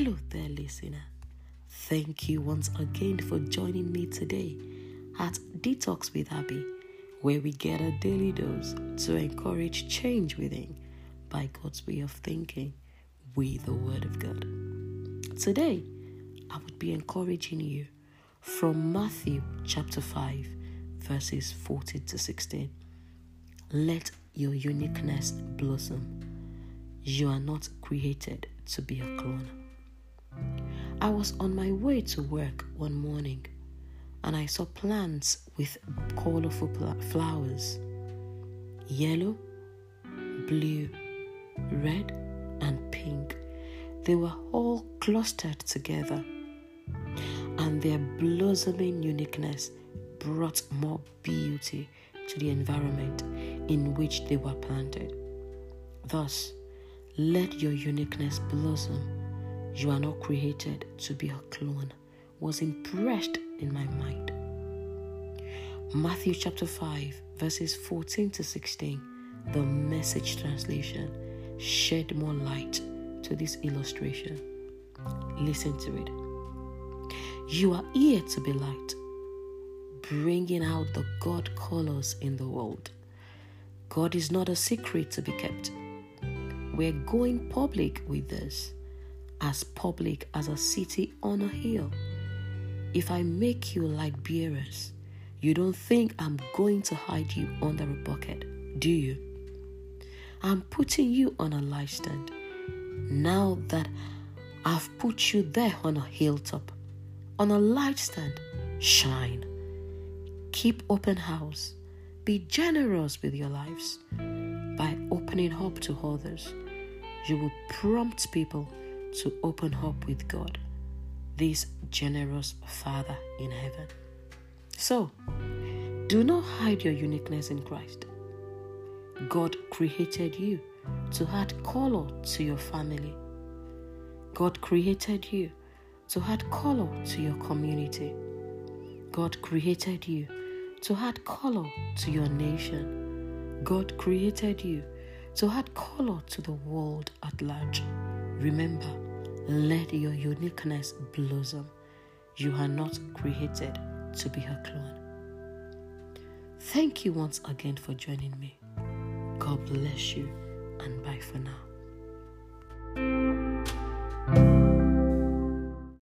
listener. Thank you once again for joining me today at Detox with Abby, where we get a daily dose to encourage change within by God's way of thinking with the Word of God. Today, I would be encouraging you from Matthew chapter 5, verses 14 to 16. Let your uniqueness blossom. You are not created to be a clone. I was on my way to work one morning and I saw plants with colorful flowers yellow, blue, red, and pink. They were all clustered together, and their blossoming uniqueness brought more beauty to the environment in which they were planted. Thus, let your uniqueness blossom. You are not created to be a clone, was impressed in my mind. Matthew chapter 5, verses 14 to 16, the message translation, shed more light to this illustration. Listen to it. You are here to be light, bringing out the God colors in the world. God is not a secret to be kept. We're going public with this, as public as a city on a hill. If I make you light bearers, you don't think I'm going to hide you under a bucket, do you? I'm putting you on a light stand. Now that I've put you there on a hilltop, on a light stand, shine. Keep open house. Be generous with your lives by opening up to others you will prompt people to open up with God, this generous Father in heaven. So, do not hide your uniqueness in Christ. God created you to add color to your family. God created you to add color to your community. God created you to add color to your nation. God created you to add color to the world at large. Remember, let your uniqueness blossom. You are not created to be a clone. Thank you once again for joining me. God bless you